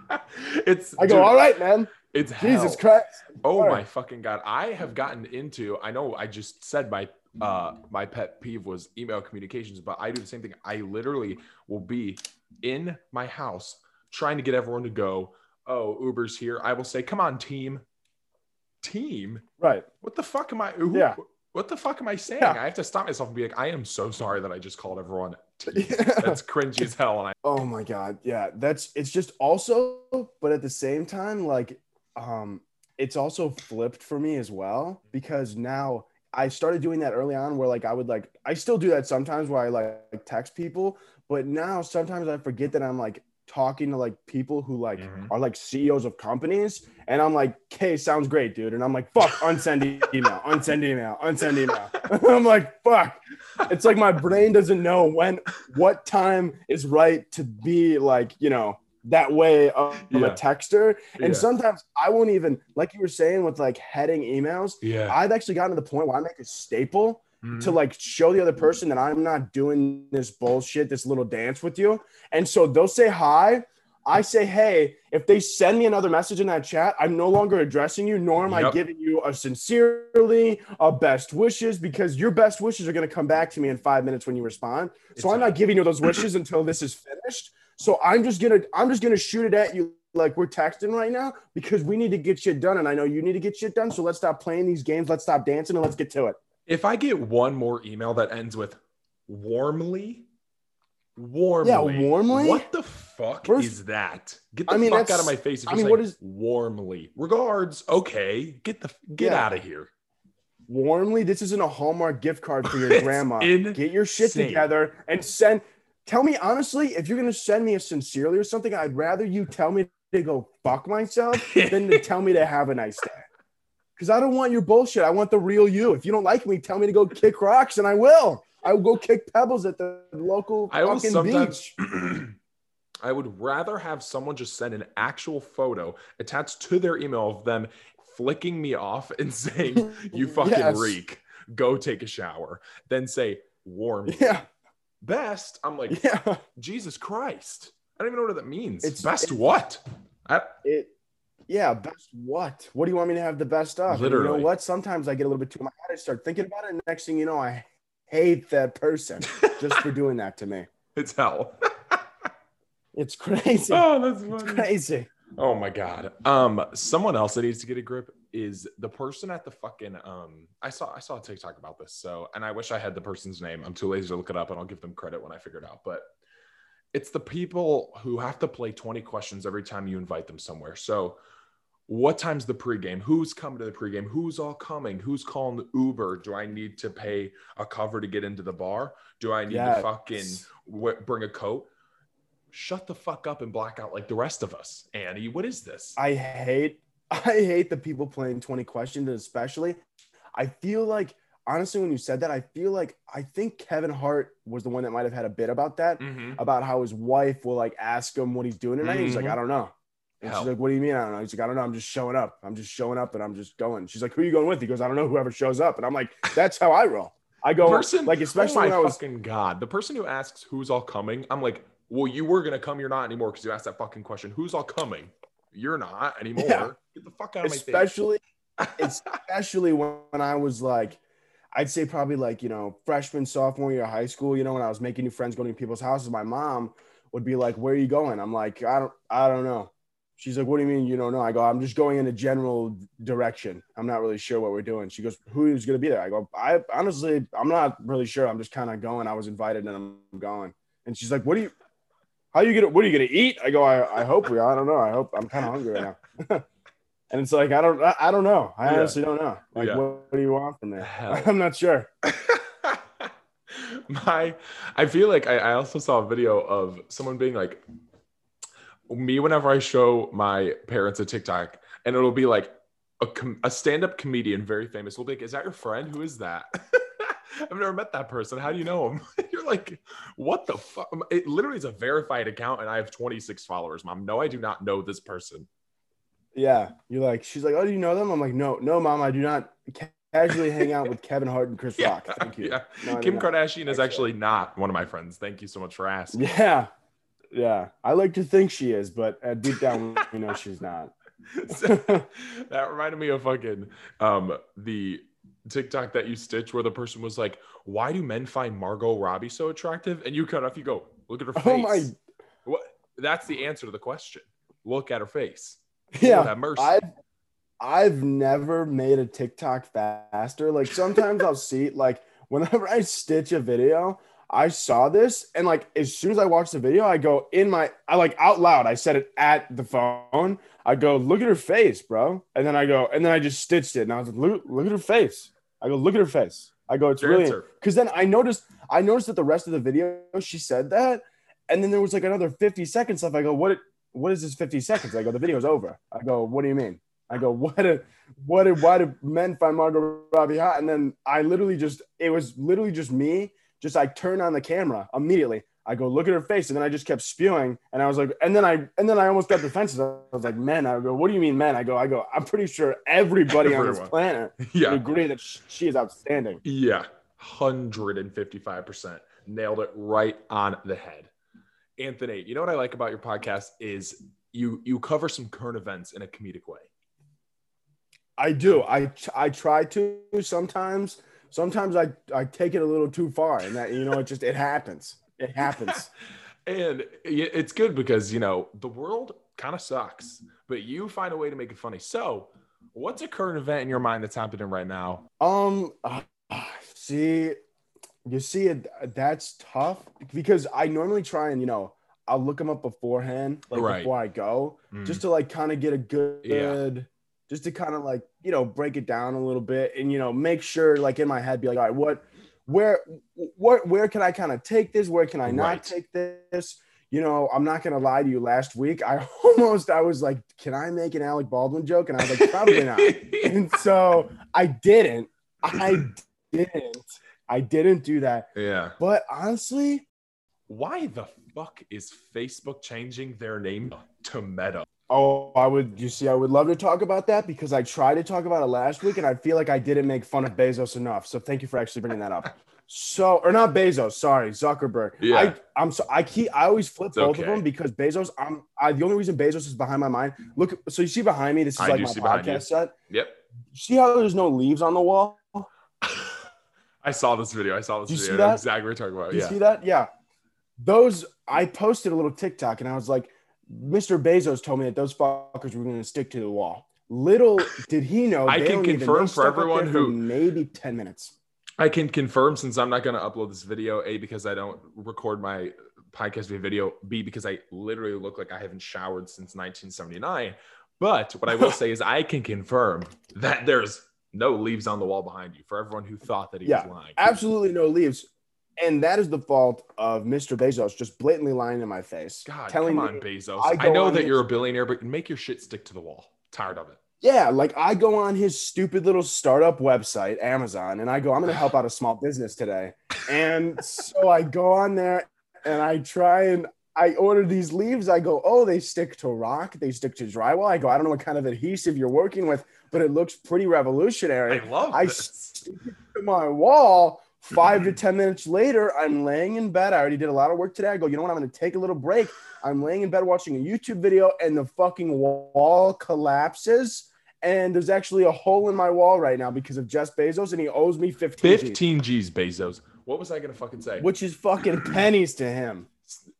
[SPEAKER 1] it's
[SPEAKER 2] I go,
[SPEAKER 1] dude,
[SPEAKER 2] all right, man.
[SPEAKER 1] it's
[SPEAKER 2] Jesus
[SPEAKER 1] hell.
[SPEAKER 2] Christ.
[SPEAKER 1] Oh my fucking god! I have gotten into. I know I just said my uh my pet peeve was email communications, but I do the same thing. I literally will be in my house trying to get everyone to go. Oh, Uber's here. I will say, "Come on, team." Team.
[SPEAKER 2] Right.
[SPEAKER 1] What the fuck am I? Who,
[SPEAKER 2] Yeah.
[SPEAKER 1] What the fuck am I saying?
[SPEAKER 2] Yeah.
[SPEAKER 1] I have to stop myself and be like, I am so sorry that I just called everyone. That's cringy as hell. And I
[SPEAKER 2] Oh my god. Yeah. That's it's just also, but at the same time, like um, it's also flipped for me as well because now I started doing that early on where like I would like I still do that sometimes where I like text people, but now sometimes I forget that I'm like talking to like people who like
[SPEAKER 1] Mhm.
[SPEAKER 2] are like CEOs of companies and I'm like, okay, sounds great, dude. And I'm like, fuck, unsend email, unsend email, unsend email. I'm like, fuck. It's like my brain doesn't know when what time is right to be like, you know, that way of, of
[SPEAKER 1] Yeah.
[SPEAKER 2] a texter. And
[SPEAKER 1] Yeah.
[SPEAKER 2] sometimes I won't even, like you were saying with like heading emails,
[SPEAKER 1] yeah.
[SPEAKER 2] I've actually gotten to the point where I make a staple
[SPEAKER 1] Mhm.
[SPEAKER 2] to like show the other person that I'm not doing this bullshit, this little dance with you. And so they'll say hi. I say, hey, if they send me another message in that chat, I'm no longer addressing you, nor am I giving you a sincerely, a best wishes, because your best wishes are going to come back to me in five minutes when you respond.
[SPEAKER 1] It's
[SPEAKER 2] So I'm
[SPEAKER 1] a-
[SPEAKER 2] not giving you those wishes until this is finished. So I'm just gonna, I'm just gonna shoot it at you like we're texting right now because we need to get shit done, and I know you need to get shit done. So let's stop playing these games. Let's stop dancing and let's get to it.
[SPEAKER 1] If I get one more email that ends with warmly, warmly,
[SPEAKER 2] Yeah, warmly?
[SPEAKER 1] What the fuck
[SPEAKER 2] First-
[SPEAKER 1] is that? Get the
[SPEAKER 2] I mean,
[SPEAKER 1] fuck out of my face! If
[SPEAKER 2] I mean, what is-
[SPEAKER 1] warmly? Regards. Okay, get the get
[SPEAKER 2] Yeah.
[SPEAKER 1] out of here.
[SPEAKER 2] warmly. This isn't a Hallmark gift card for your grandma.
[SPEAKER 1] insane.
[SPEAKER 2] Get your shit together and send. Tell me honestly, if you're gonna send me a sincerely or something, I'd rather you tell me to go fuck myself than to tell me to have a nice day. Because I don't want your bullshit. I want the real you. If you don't like me, tell me to go kick rocks, and I will. I will go kick pebbles at the local
[SPEAKER 1] I almost
[SPEAKER 2] fucking
[SPEAKER 1] sometimes.
[SPEAKER 2] beach.
[SPEAKER 1] I would rather have someone just send an actual photo attached to their email of them flicking me off and saying, You fucking
[SPEAKER 2] Yes.
[SPEAKER 1] reek. Go take a shower. Then say, Warm.
[SPEAKER 2] Yeah,
[SPEAKER 1] Best. I'm like,
[SPEAKER 2] yeah.
[SPEAKER 1] Jesus Christ. I don't even know what that means.
[SPEAKER 2] It's-
[SPEAKER 1] Best
[SPEAKER 2] it's-
[SPEAKER 1] what? I,
[SPEAKER 2] It, yeah, best what? What do you want me to have the best of? And you
[SPEAKER 1] Literally.
[SPEAKER 2] know what? Sometimes I get a little bit too my head. I start thinking about it, and next thing you know, I hate that person just for doing that to me.
[SPEAKER 1] it's hell.
[SPEAKER 2] It's crazy.
[SPEAKER 1] oh, that's
[SPEAKER 2] It's crazy.
[SPEAKER 1] Oh my god. Um, someone else that needs to get a grip is the person at the fucking um. I saw I saw a TikTok about this. So, and I wish I had the person's name. I'm too lazy to look it up, and I'll give them credit when I figure it out. But it's the people who have to play 20 questions every time you invite them somewhere. So, what time's the pregame? Who's coming to the pregame? Who's all coming? Who's calling the Uber? Do I need to pay a cover to get into the bar? Do I need to fucking w- bring a coat? Shut the fuck up and black out like the rest of us, Annie. What is this?
[SPEAKER 2] I hate I hate the people playing 20 questions, especially I feel like honestly, when you said that, I feel like I think Kevin Hart was the one that might have had a bit about that,
[SPEAKER 1] Mhm.
[SPEAKER 2] about how his wife will like ask him what he's doing tonight. He's like,
[SPEAKER 1] Mhm.
[SPEAKER 2] I don't know. And
[SPEAKER 1] Hell.
[SPEAKER 2] she's like, What do you mean? I don't know. He's like, I don't know. I'm just showing up. I'm just showing up and I'm just going. She's like, Who are you going with? He goes, I don't know. Whoever shows up. And I'm like, That's how I roll. I go
[SPEAKER 1] person,
[SPEAKER 2] like, especially
[SPEAKER 1] oh my
[SPEAKER 2] when I was
[SPEAKER 1] fucking god, the person who asks who's all coming, I'm like, well, you were gonna come, you're not anymore because you asked that fucking question. Who's all coming? You're not anymore.
[SPEAKER 2] Yeah.
[SPEAKER 1] Get the fuck out of my face.
[SPEAKER 2] especially especially when, when I was like, I'd say probably like, you know, freshman, sophomore year of high school, you know, when I was making new friends, going to people's houses, my mom would be like, where are you going? I'm like, I don't, I don't know. She's like, what do you mean you don't know? I go, I'm just going in a general direction. I'm not really sure what we're doing. She goes, who's going to be there? I go, I honestly, I'm not really sure. I'm just kind of going. I was invited and I'm going. And she's like, what do you, how you gonna, what are you gonna eat? I go, I, I hope we, I don't know. I hope I'm kind of hungry right now. and it's like, I don't, I, I don't know. I
[SPEAKER 1] Yeah.
[SPEAKER 2] honestly don't know. Like,
[SPEAKER 1] Yeah.
[SPEAKER 2] what, what do you want from me?
[SPEAKER 1] Hell.
[SPEAKER 2] I'm not sure.
[SPEAKER 1] my I feel like I, I also saw a video of someone being like me whenever I show my parents a TikTok and it'll be like a, com- a stand-up comedian very famous will be like, is that your friend? Who is that? I've never met that person. How do you know him? You're like, what the fuck? Um, it literally is a verified account and I have 26 followers, mom. No, I do not know this person.
[SPEAKER 2] Yeah. You're like, she's like, oh, do you know them? I'm like, no, no, mom, I do not casually hang out with Kevin Hart and Chris Rock. Thank you.
[SPEAKER 1] yeah.
[SPEAKER 2] No,
[SPEAKER 1] Kim. Kardashian is
[SPEAKER 2] actually
[SPEAKER 1] not one of my friends. Thank you so much for asking.
[SPEAKER 2] Yeah. Yeah. I like to think she is, but uh, deep down, we know she's not.
[SPEAKER 1] that reminded me of fucking um the TikTok that you stitched where the person was like, "Why do men find Margot Robbie so attractive?" And you cut off, you go, "Look at her face."
[SPEAKER 2] Oh my,
[SPEAKER 1] What? That's the answer to the question. Look at her face.
[SPEAKER 2] Yeah.
[SPEAKER 1] have mercy.
[SPEAKER 2] I've I've never made a TikTok faster. Like sometimes I'll see like whenever I stitch a video, I saw this and like as soon as I watched the video, I go in my I like out loud. I said it at the phone. I go, look at her face, bro. And then I go, and then I just stitched it. And I was like, look, look at her face. I go, look at her face. I go, it's
[SPEAKER 1] Your
[SPEAKER 2] really because then I noticed I noticed that the rest of the video she said that, and then there was like another 50 seconds left. I go, what what is this 50 seconds? I go, the video's over. I go, what do you mean? I go, what did what did why did men find Margot Robbie hot? And then I literally just it was literally just me, just I turned on the camera immediately. I go, look at her face, and then I just kept spewing, and I was like, and then I and then I almost got defensive. I was like, men. I go, what do you mean, men? I go, I go, I'm pretty sure everybody on this planet would
[SPEAKER 1] Yeah.
[SPEAKER 2] agree that she is outstanding.
[SPEAKER 1] Yeah. 155%. Nailed it right on the head. Anthony, you know what I like about your podcast is you you cover some current events in a comedic way.
[SPEAKER 2] I do. I I try to sometimes. Sometimes I I take it a little too far, and that you know it just it happens. It happens.
[SPEAKER 1] and it's good because you know the world kind of sucks, but you find a way to make it funny. So, what's a current event in your mind that's happening right now?
[SPEAKER 2] Um, uh, see, you see it. That's tough because I normally try and you know I'll look them up beforehand, like
[SPEAKER 1] Right.
[SPEAKER 2] before I go,
[SPEAKER 1] Mm.
[SPEAKER 2] just to like kind of get a good,
[SPEAKER 1] Yeah.
[SPEAKER 2] just to kind of like you know break it down a little bit and you know make sure like in my head be like, all right, what, where, what, where can I kind of take this? Where can I not
[SPEAKER 1] Right.
[SPEAKER 2] take this? You know, I'm not gonna lie to you. Last week, I almost I was like, can I make an Alec Baldwin joke? And I was like, probably not. and so I didn't. I didn't. I didn't do that.
[SPEAKER 1] yeah.
[SPEAKER 2] But honestly,
[SPEAKER 1] Why the fuck is Facebook changing their name to Meta?
[SPEAKER 2] Oh, I would. You see, I would love to talk about that because I tried to talk about it last week, and I feel like I didn't make fun of Bezos enough. So thank you for actually bringing that up. So, or not Bezos, sorry, Zuckerberg.
[SPEAKER 1] Yeah.
[SPEAKER 2] I, I'm so I keep I always flip
[SPEAKER 1] It's
[SPEAKER 2] both of them because Bezos. I'm I, the only reason Bezos is behind my mind. Look, so you see behind me, this is
[SPEAKER 1] I
[SPEAKER 2] like my
[SPEAKER 1] see behind you.
[SPEAKER 2] podcast set.
[SPEAKER 1] Yep.
[SPEAKER 2] See how there's no leaves on the wall?
[SPEAKER 1] I saw this video. I saw this
[SPEAKER 2] You
[SPEAKER 1] video.
[SPEAKER 2] see that?
[SPEAKER 1] Exactly what you're talking about.
[SPEAKER 2] Do You
[SPEAKER 1] Yeah.
[SPEAKER 2] see that? Yeah. Those I posted a little TikTok and I was like, Mr. Bezos told me that those fuckers were going to stick to the wall. Little did he know.
[SPEAKER 1] I can confirm for everyone
[SPEAKER 2] there for
[SPEAKER 1] who-
[SPEAKER 2] maybe ten minutes.
[SPEAKER 1] I can confirm since I'm not going to upload this video, A, because I don't record my podcast via video, B, because I literally look like I haven't showered since 1979. But what I will say is I can confirm that there's no leaves on the wall behind you for everyone who thought that he
[SPEAKER 2] Yeah,
[SPEAKER 1] was lying.
[SPEAKER 2] Absolutely no leaves, and that is the fault of Mr. Bezos just blatantly lying in my face,
[SPEAKER 1] God,
[SPEAKER 2] telling
[SPEAKER 1] come on,
[SPEAKER 2] me,
[SPEAKER 1] Bezos.
[SPEAKER 2] I
[SPEAKER 1] I, know that
[SPEAKER 2] his-
[SPEAKER 1] you're a billionaire, but make your shit stick to the wall. Tired of it.
[SPEAKER 2] yeah, like I go on his stupid little startup website, Amazon, and I go, I'm going to help out a small business today, and so I go on there and I try and I order these leaves. I go, oh, they stick to rock, they stick to drywall. I go, I don't know what kind of adhesive you're working with, but it looks pretty revolutionary.
[SPEAKER 1] I love
[SPEAKER 2] I
[SPEAKER 1] this.
[SPEAKER 2] stick it to my wall. Five to mm-hmm. 10 minutes later, I'm laying in bed. I already did a lot of work today. I go, you know what? I'm going to take a little break. I'm laying in bed watching a YouTube video, and the fucking wall collapses. And there's actually a hole in my wall right now because of Jeff Bezos, and he owes me 15, G's,
[SPEAKER 1] 15 G's, Bezos. What was I going to fucking say?
[SPEAKER 2] which is fucking pennies to him.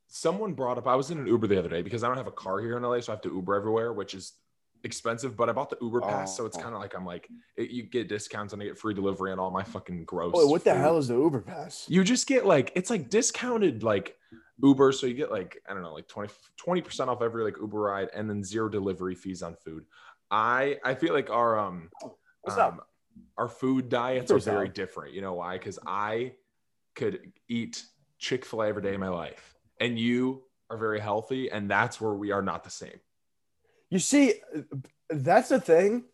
[SPEAKER 1] someone brought up I was in an Uber the other day because I don't have a car here in LA, so I have to Uber everywhere, which is expensive. But I bought the Uber pass, so it's
[SPEAKER 2] Oh.
[SPEAKER 1] kind of like I'm like it, you get discounts and I get free delivery and all my fucking gross.
[SPEAKER 2] Boy, what the
[SPEAKER 1] food.
[SPEAKER 2] hell is the Uber Pass?
[SPEAKER 1] You just get like it's like discounted like Uber, so you get like I don't know like 20 percent off every like Uber ride, and then zero delivery fees on food. I I feel like our um
[SPEAKER 2] What's up?
[SPEAKER 1] um, our food diets are very different. You know why? Because I could eat Chick fil A every day of my life, and you are very healthy, and that's where we are not the same.
[SPEAKER 2] You see, that's the thing.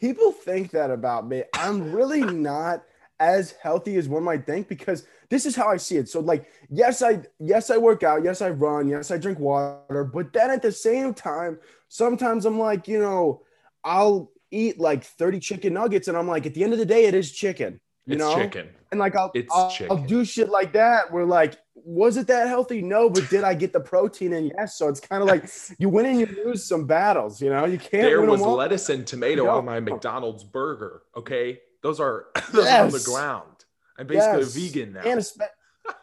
[SPEAKER 2] People think that about me. I'm really not as healthy as one might think because this is how I see it. So, like, yes, I yes I work out, yes I run, yes I drink water, but then at the same time, sometimes I'm like, you know, I'll eat like 30 chicken nuggets, and I'm like, at the end of the day, it is chicken. You
[SPEAKER 1] It's
[SPEAKER 2] know,
[SPEAKER 1] chicken.
[SPEAKER 2] and like I'll,
[SPEAKER 1] It's
[SPEAKER 2] I'll, I'll do shit like that. Where like, was it that healthy? No, but did I get the protein in? Yes. So it's kind of like you win and you lose some battles. You know, you can't.
[SPEAKER 1] There was lettuce and tomato
[SPEAKER 2] No.
[SPEAKER 1] on my McDonald's burger. Okay, those are those are on the ground. I'm basically
[SPEAKER 2] Yes.
[SPEAKER 1] a vegan now.
[SPEAKER 2] And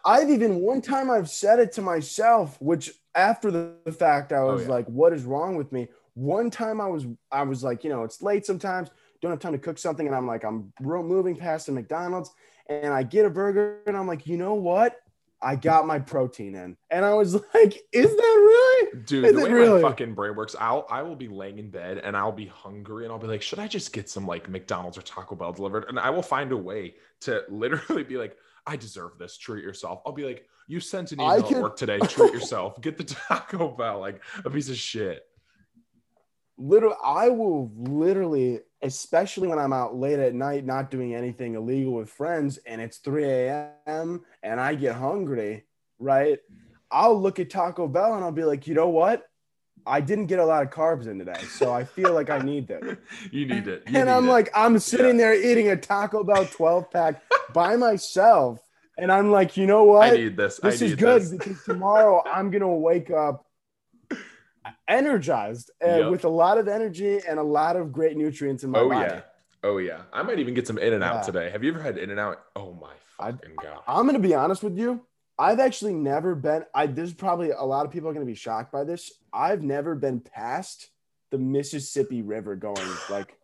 [SPEAKER 2] I've even one time I've said it to myself, which after the, fact I
[SPEAKER 1] Oh,
[SPEAKER 2] was
[SPEAKER 1] yeah.
[SPEAKER 2] like, "What is wrong with me?" One time I was I was like, you know, it's late sometimes, don't have time to cook something, and I'm like, I'm moving past the McDonald's, and I get a burger, and I'm like, you know what? I got my protein in, and I was like, "Is that really?"
[SPEAKER 1] Dude,
[SPEAKER 2] Is
[SPEAKER 1] the
[SPEAKER 2] it
[SPEAKER 1] way
[SPEAKER 2] really?
[SPEAKER 1] my fucking brain works, I'll I will be laying in bed and I'll be hungry and I'll be like, should I just get some like McDonald's or Taco Bell delivered? And I will find a way to literally be like, I deserve this. Treat yourself. I'll be like, you sent an email
[SPEAKER 2] could-
[SPEAKER 1] at work today. Treat yourself. Get the Taco Bell, like a piece of shit.
[SPEAKER 2] literally i will literally especially when i'm out late at night not doing anything illegal with friends and it's 3 a.m and i get hungry right i'll look at taco bell and i'll be like you know what i didn't get a lot of carbs in today so i feel like i need that
[SPEAKER 1] You need it. You
[SPEAKER 2] and i'm
[SPEAKER 1] it.
[SPEAKER 2] like i'm sitting there eating a taco bell 12 pack by myself And I'm like, you know what?
[SPEAKER 1] I need this.
[SPEAKER 2] this
[SPEAKER 1] I
[SPEAKER 2] is good
[SPEAKER 1] this.
[SPEAKER 2] because tomorrow I'm gonna wake up energized uh,
[SPEAKER 1] Yep.
[SPEAKER 2] with a lot of energy and a lot of great nutrients in my
[SPEAKER 1] Oh
[SPEAKER 2] body.
[SPEAKER 1] yeah. Oh yeah. I might even get some In and Out
[SPEAKER 2] Yeah.
[SPEAKER 1] today. Have you ever had In and Out? Oh my
[SPEAKER 2] I-
[SPEAKER 1] fucking god.
[SPEAKER 2] I'm gonna be honest with you. I've actually never been. I there's probably a lot of people are gonna be shocked by this. I've never been past the Mississippi River going like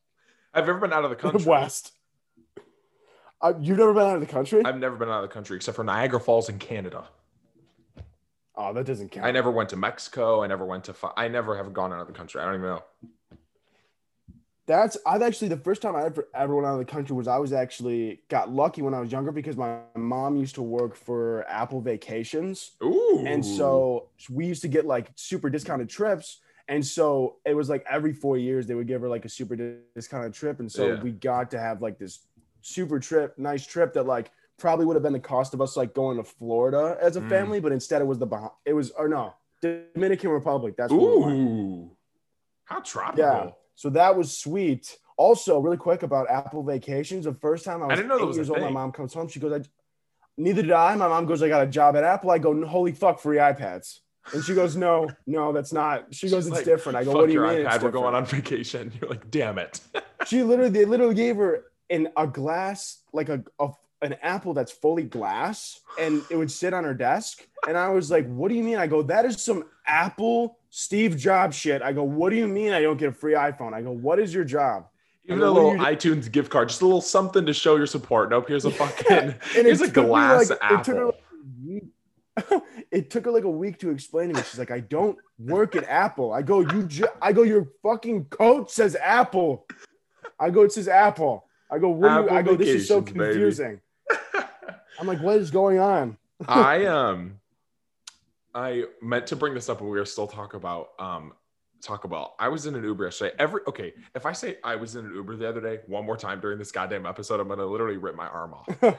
[SPEAKER 1] I've never been out of the country.
[SPEAKER 2] west. Uh, you've never been out of the country?
[SPEAKER 1] I've never been out of the country except for Niagara Falls in Canada.
[SPEAKER 2] Oh, that doesn't count.
[SPEAKER 1] I never went to Mexico. I never went to. I never have gone out of the country. I don't even know.
[SPEAKER 2] That's I've actually the first time I ever ever went out of the country was I was actually got lucky when I was younger because my mom used to work for Apple Vacations.
[SPEAKER 1] Ooh.
[SPEAKER 2] And so we used to get like super discounted trips. And so it was like every four years they would give her like a super discounted trip. And so
[SPEAKER 1] Yeah.
[SPEAKER 2] we got to have like this super trip, nice trip that like probably would have been the cost of us like going to Florida as a
[SPEAKER 1] Mm.
[SPEAKER 2] family, but instead it was the Bah- it was or no Dominican Republic. That's.
[SPEAKER 1] Ooh. How tropical.
[SPEAKER 2] Yeah. So that was sweet. Also, really quick about Apple Vacations. The first time I was
[SPEAKER 1] didn't know
[SPEAKER 2] eight
[SPEAKER 1] was
[SPEAKER 2] years old, my mom comes home. She goes, I, "Neither did I." My mom goes, "I got a job at Apple." I go, "Holy fuck, free iPads." And she goes, "No, no, that's not." She goes,
[SPEAKER 1] She's
[SPEAKER 2] "It's
[SPEAKER 1] like,
[SPEAKER 2] different." I go, "What do you mean?"
[SPEAKER 1] iPad.
[SPEAKER 2] It's
[SPEAKER 1] We're going on vacation. You're like, damn it.
[SPEAKER 2] She literally, they literally gave her in a glass, like a, a an apple that's fully glass, and it would sit on her desk. And I was like, "What do you mean?" I go, "That is some Apple Steve Jobs shit." I go, "What do you mean I don't get a free iPhone?" I go, "What is your job?"
[SPEAKER 1] Even a little iTunes gift card, just a little something to show your support. Nope, here's a fucking
[SPEAKER 2] And
[SPEAKER 1] here's
[SPEAKER 2] it
[SPEAKER 1] a
[SPEAKER 2] took
[SPEAKER 1] glass
[SPEAKER 2] like- It took, her like a week. it took her like a week to explain to me. She's like, I don't work at Apple. I go, you. Ju- I go, your fucking coat says Apple. I go, it says Apple. I go, what? Do you, I go, this is so
[SPEAKER 1] confusing. baby.
[SPEAKER 2] I'm like, what is going on?
[SPEAKER 1] I um I meant to bring this up when we were still talk about um talk about I was in an Uber yesterday. Every okay, if I say I was in an Uber the other day one more time during this goddamn episode, I'm gonna literally rip my arm off.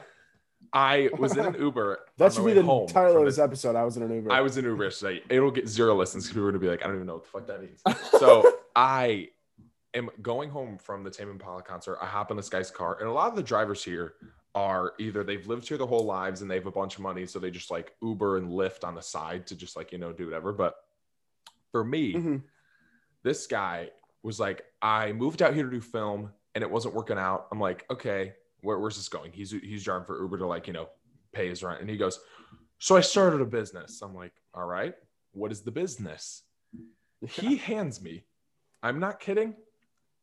[SPEAKER 1] I was in an Uber.
[SPEAKER 2] That should be the title of this episode. I was in an Uber.
[SPEAKER 1] I was in Uber yesterday. It'll get zero listens because people are gonna be like, I don't even know what the fuck that means. So I am going home from the Tame Impala concert. I hop in this guy's car, and a lot of the drivers here are either they've lived here their whole lives and they have a bunch of money, so they just like Uber and Lyft on the side to just like you know do whatever. But for me,
[SPEAKER 2] Mhm.
[SPEAKER 1] this guy was like, I moved out here to do film and it wasn't working out. I'm like, okay, where, where's this going? He's he's driving for Uber to like, you know, pay his rent. And he goes, So I started a business. I'm like, all right, what is the business? He hands me, I'm not kidding,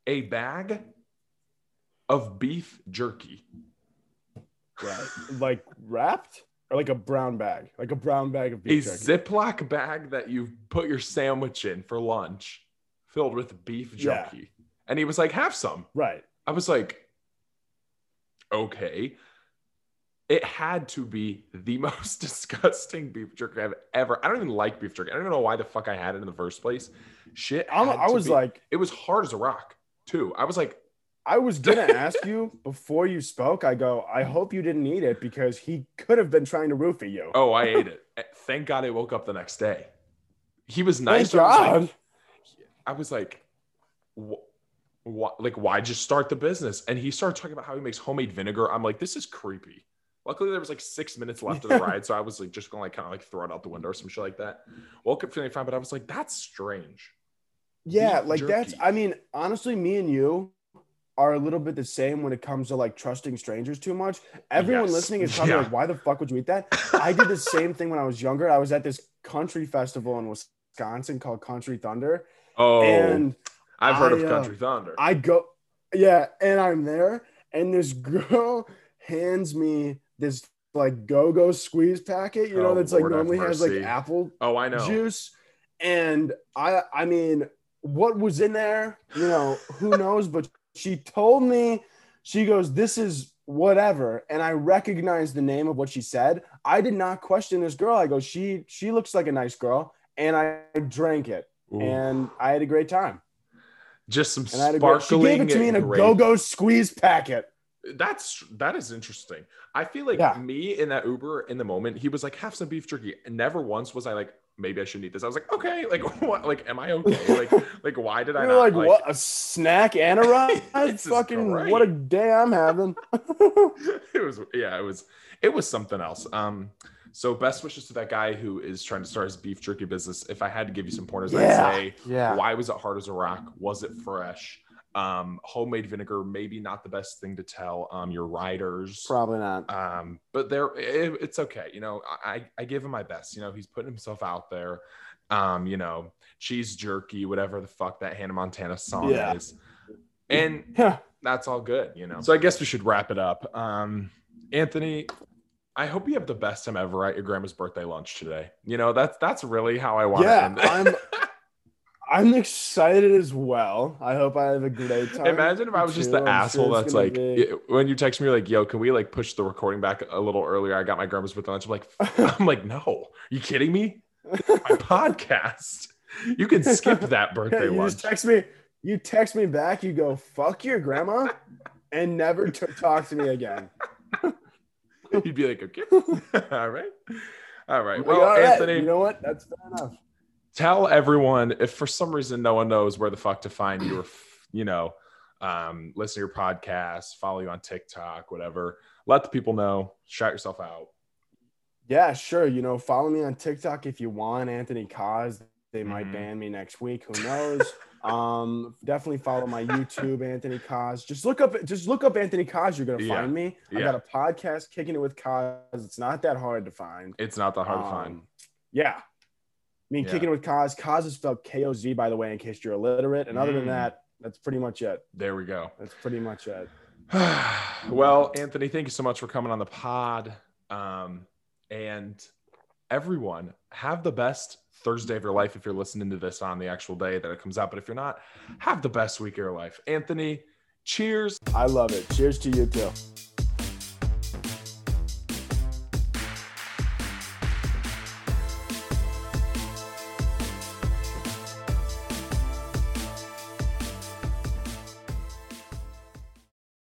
[SPEAKER 1] a bag of beef jerky.
[SPEAKER 2] Right. like wrapped or like a brown bag, like a brown bag of
[SPEAKER 1] A
[SPEAKER 2] beef jerky.
[SPEAKER 1] Ziploc bag that you put your sandwich in for lunch filled with beef
[SPEAKER 2] Yeah.
[SPEAKER 1] jerky. And he was like, have some.
[SPEAKER 2] Right.
[SPEAKER 1] I was like, okay. It had to be the most disgusting beef jerky I've ever. I don't even like beef jerky. I don't even know why the fuck I had it in the first place. Shit.
[SPEAKER 2] I'm, I was
[SPEAKER 1] be-
[SPEAKER 2] like,
[SPEAKER 1] it was hard as a rock too. I was like,
[SPEAKER 2] I was gonna ask you before you spoke. I go, I hope you didn't eat it because he could have been trying to roofie you.
[SPEAKER 1] oh, I ate it. Eh, thank God I woke up the next day. He was
[SPEAKER 2] Thank
[SPEAKER 1] nice. but I was like-
[SPEAKER 2] God.
[SPEAKER 1] I was like, what? What, like, why just start the business? And he started talking about how he makes homemade vinegar. I'm like, this is creepy. Luckily, there was like six minutes left of the ride, so I was like, just gonna like kind of like throw it out the window or some shit like that. Woke up feeling fine, but I was like, that's strange.
[SPEAKER 2] yeah, like that's. I mean, honestly, me and you are a little bit the same when it comes to like trusting strangers too much. Everyone
[SPEAKER 1] Yes.
[SPEAKER 2] listening is probably
[SPEAKER 1] Yeah.
[SPEAKER 2] like, why the fuck would you eat that? I did the same thing when I was younger. I was at this country festival in Wisconsin called Country Thunder,
[SPEAKER 1] Oh,
[SPEAKER 2] and
[SPEAKER 1] I've heard
[SPEAKER 2] I,
[SPEAKER 1] of
[SPEAKER 2] uh,
[SPEAKER 1] Country Thunder.
[SPEAKER 2] I go, yeah, and I'm there, and this girl hands me this like go-go squeeze packet, you know,
[SPEAKER 1] Oh,
[SPEAKER 2] that's like
[SPEAKER 1] Lord
[SPEAKER 2] normally has like apple
[SPEAKER 1] oh, I know.
[SPEAKER 2] juice. And I I mean, what was in there, you know, who knows, but she told me she goes, This is whatever. And I recognized the name of what she said. I did not question this girl. I go, she she looks like a nice girl. And I drank it
[SPEAKER 1] Ooh.
[SPEAKER 2] and I had a great time.
[SPEAKER 1] just some
[SPEAKER 2] And I great, she gave it to me in a
[SPEAKER 1] grape.
[SPEAKER 2] go-go squeeze packet.
[SPEAKER 1] That's that is interesting. I feel like
[SPEAKER 2] Yeah.
[SPEAKER 1] me in that Uber in the moment, he was like, have some beef jerky. And never once was I like maybe I shouldn't eat this. I was like, okay, like what? Like, am I okay? Like, like why did I
[SPEAKER 2] You're
[SPEAKER 1] not
[SPEAKER 2] like, what? A snack and a ride? Fucking
[SPEAKER 1] great.
[SPEAKER 2] what a day I'm having.
[SPEAKER 1] it was yeah, it was it was something else. Um, so best wishes to that guy who is trying to start his beef jerky business. If I had to give you some pointers,
[SPEAKER 2] Yeah.
[SPEAKER 1] I'd say
[SPEAKER 2] yeah.
[SPEAKER 1] why was it hard as a rock? Was it fresh? Um, homemade vinegar, maybe not the best thing to tell um your riders.
[SPEAKER 2] Probably not.
[SPEAKER 1] Um, but there it, it's okay. You know, I I give him my best. You know, he's putting himself out there. Um, you know, cheese jerky, whatever the fuck that Hannah Montana song
[SPEAKER 2] Yeah.
[SPEAKER 1] is. And
[SPEAKER 2] Yeah.
[SPEAKER 1] that's all good, you know. So I guess we should wrap it up. Um, Anthony, I hope you have the best time ever at your grandma's birthday lunch today. You know, that's that's really how I want to
[SPEAKER 2] Yeah,
[SPEAKER 1] end it.
[SPEAKER 2] I'm I'm excited as well. I hope I have a great time.
[SPEAKER 1] Imagine if I was just the.
[SPEAKER 2] I'm
[SPEAKER 1] asshole
[SPEAKER 2] it's
[SPEAKER 1] that's like
[SPEAKER 2] be-
[SPEAKER 1] when you text me you're like, "Yo, can we like push the recording back a little earlier? I got my grandma's birthday lunch." I'm like, I'm like, no, you kidding me? My podcast. You can skip that
[SPEAKER 2] Yeah,
[SPEAKER 1] birthday
[SPEAKER 2] you
[SPEAKER 1] lunch.
[SPEAKER 2] text me. You text me back. You go fuck your grandma, and never t- talk to me again.
[SPEAKER 1] You'd be like, okay, all right, all right.
[SPEAKER 2] Like,
[SPEAKER 1] Well,
[SPEAKER 2] right,
[SPEAKER 1] Anthony,
[SPEAKER 2] you know what? That's fair enough.
[SPEAKER 1] Tell everyone if for some reason no one knows where the fuck to find you or you know um listen to your podcast follow you on tiktok whatever let the people know shout yourself out
[SPEAKER 2] Yeah, sure. You know, follow me on TikTok if you want. Anthony Koz. They might
[SPEAKER 1] Mhm.
[SPEAKER 2] ban me next week. Who knows? um, definitely follow my YouTube, Anthony Koz. Just look up, just look up Anthony Koz. You're gonna
[SPEAKER 1] Yeah.
[SPEAKER 2] find me. I
[SPEAKER 1] Yeah.
[SPEAKER 2] got a podcast, kicking it with Koz. It's not that hard to find.
[SPEAKER 1] it's not that hard to
[SPEAKER 2] Um,
[SPEAKER 1] find
[SPEAKER 2] Yeah. I mean,
[SPEAKER 1] Yeah.
[SPEAKER 2] kicking it with Koz. Koz is spelled K O Z, by the way, in case you're illiterate. And other than
[SPEAKER 1] Mm.
[SPEAKER 2] that, that's pretty much it.
[SPEAKER 1] there we go
[SPEAKER 2] That's pretty much it.
[SPEAKER 1] well anthony thank you so much for coming on the pod um and everyone have the best thursday of your life if you're listening to this on the actual day that it comes out but if you're not have the best week of your life anthony cheers
[SPEAKER 2] I love it. Cheers to you too.